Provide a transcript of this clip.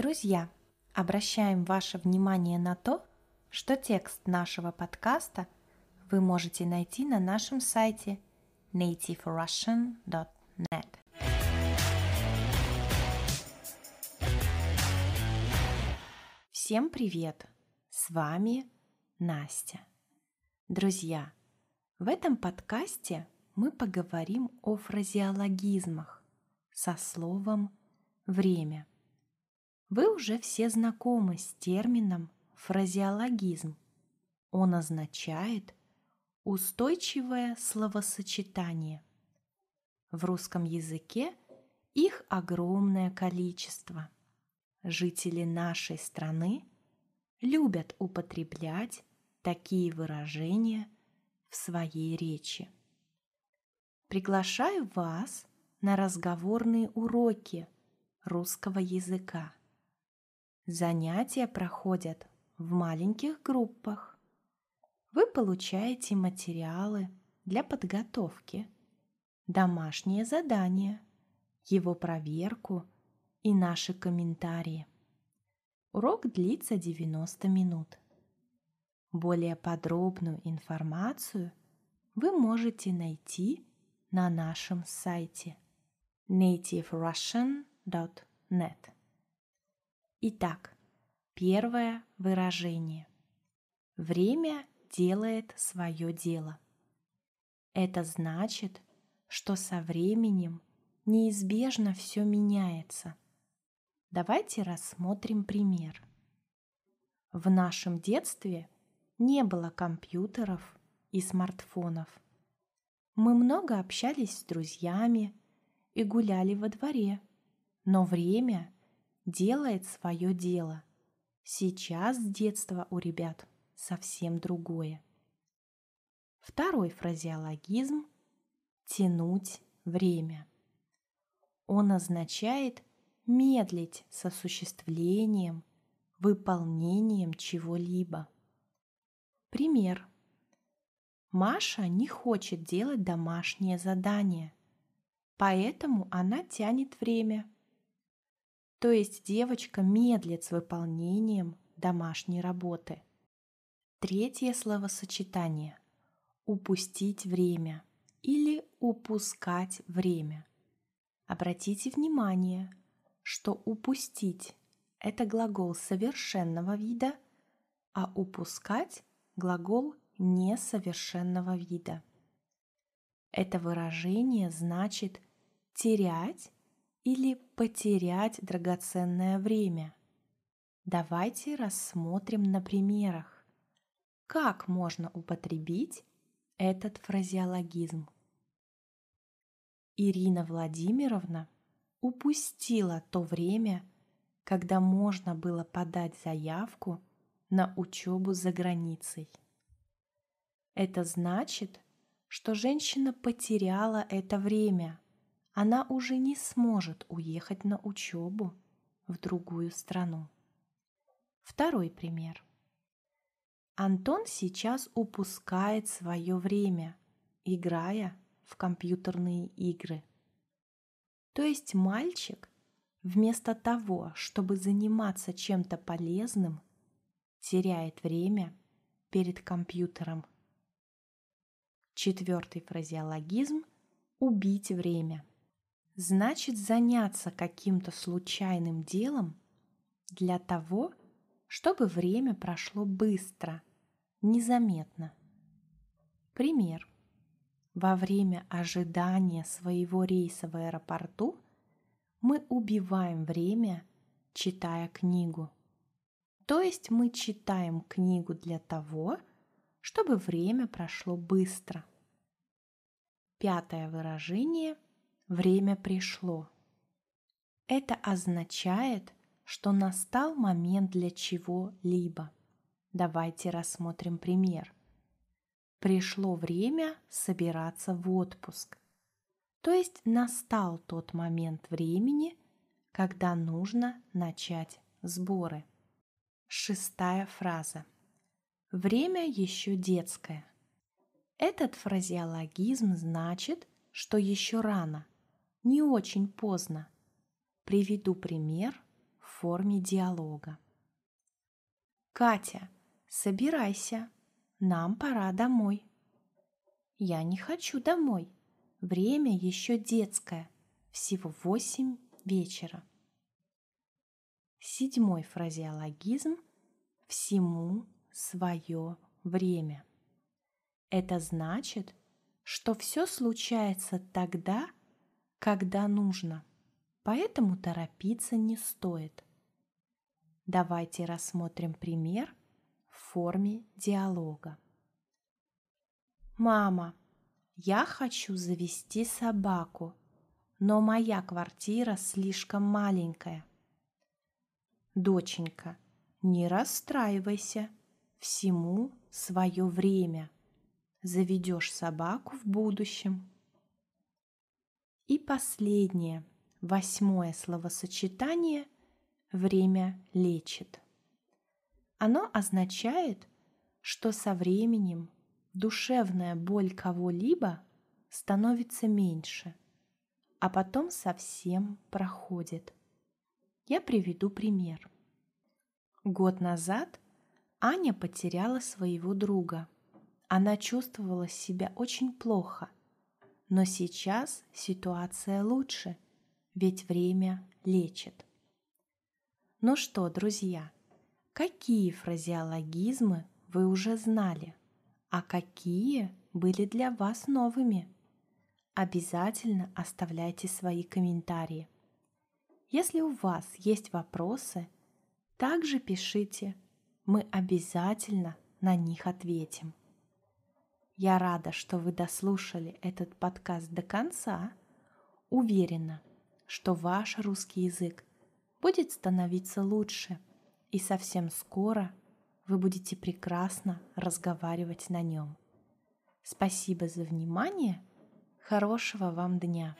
Друзья, обращаем ваше внимание на то, что текст нашего подкаста вы можете найти на нашем сайте nativerussian.net. Всем привет! С вами Настя. Друзья, в этом подкасте мы поговорим о фразеологизмах со словом «время». Вы уже все знакомы с термином фразеологизм. Он означает устойчивое словосочетание. В русском языке их огромное количество. Жители нашей страны любят употреблять такие выражения в своей речи. Приглашаю вас на разговорные уроки русского языка. Занятия проходят в маленьких группах. Вы получаете материалы для подготовки, домашние задания, его проверку и наши комментарии. Урок длится 90 минут. Более подробную информацию вы можете найти на нашем сайте nativerussian.net. Итак, первое выражение. Время делает свое дело. Это значит, что со временем неизбежно все меняется. Давайте рассмотрим пример. В нашем детстве не было компьютеров и смартфонов. Мы много общались с друзьями и гуляли во дворе, но время делает свое дело. Сейчас детство у ребят совсем другое. Второй фразеологизм – тянуть время. Он означает медлить с осуществлением, выполнением чего-либо. Пример. Маша не хочет делать домашнее задание, поэтому она тянет время – то есть девочка медлит с выполнением домашней работы. Третье словосочетание – упустить время или упускать время. Обратите внимание, что упустить – это глагол совершенного вида, а упускать – глагол несовершенного вида. Это выражение значит терять или потерять драгоценное время. Давайте рассмотрим на примерах, как можно употребить этот фразеологизм. Ирина Владимировна упустила то время, когда можно было подать заявку на учебу за границей. Это значит, что женщина потеряла это время – она уже не сможет уехать на учебу в другую страну. Второй пример. Антон сейчас упускает свое время, играя в компьютерные игры. То есть мальчик вместо того, чтобы заниматься чем-то полезным, теряет время перед компьютером. Четвертый фразеологизм – убить время – значит заняться каким-то случайным делом для того, чтобы время прошло быстро, незаметно. Пример. Во время ожидания своего рейса в аэропорту мы убиваем время, читая книгу. То есть мы читаем книгу для того, чтобы время прошло быстро. Пятое выражение – время пришло. Это означает, что настал момент для чего-либо. Давайте рассмотрим пример. Пришло время собираться в отпуск. То есть настал тот момент времени, когда нужно начать сборы. Шестая фраза. Время еще детское. Этот фразеологизм значит, что еще рано, не очень поздно. Приведу пример в форме диалога. «Катя, собирайся, нам пора домой». «Я не хочу домой. Время еще детское, всего восемь вечера». Седьмой фразеологизм «всему свое время». Это значит, что все случается тогда, когда нужно, поэтому торопиться не стоит. Давайте рассмотрим пример в форме диалога. «Мама, я хочу завести собаку, но моя квартира слишком маленькая. Доченька, не расстраивайся, всему свое время. Заведешь собаку в будущем. И последнее, восьмое словосочетание «время лечит». Оно означает, что со временем душевная боль кого-либо становится меньше, а потом совсем проходит – я приведу пример. Год назад Аня потеряла своего друга. Она чувствовала себя очень плохо. Но сейчас ситуация лучше, ведь время лечит. Ну что, друзья, какие фразеологизмы вы уже знали, а какие были для вас новыми? Обязательно оставляйте свои комментарии. Если у вас есть вопросы, также пишите, мы обязательно на них ответим. Я рада, что вы дослушали этот подкаст до конца. Уверена, что ваш русский язык будет становиться лучше, и совсем скоро вы будете прекрасно разговаривать на нем. Спасибо за внимание. Хорошего вам дня!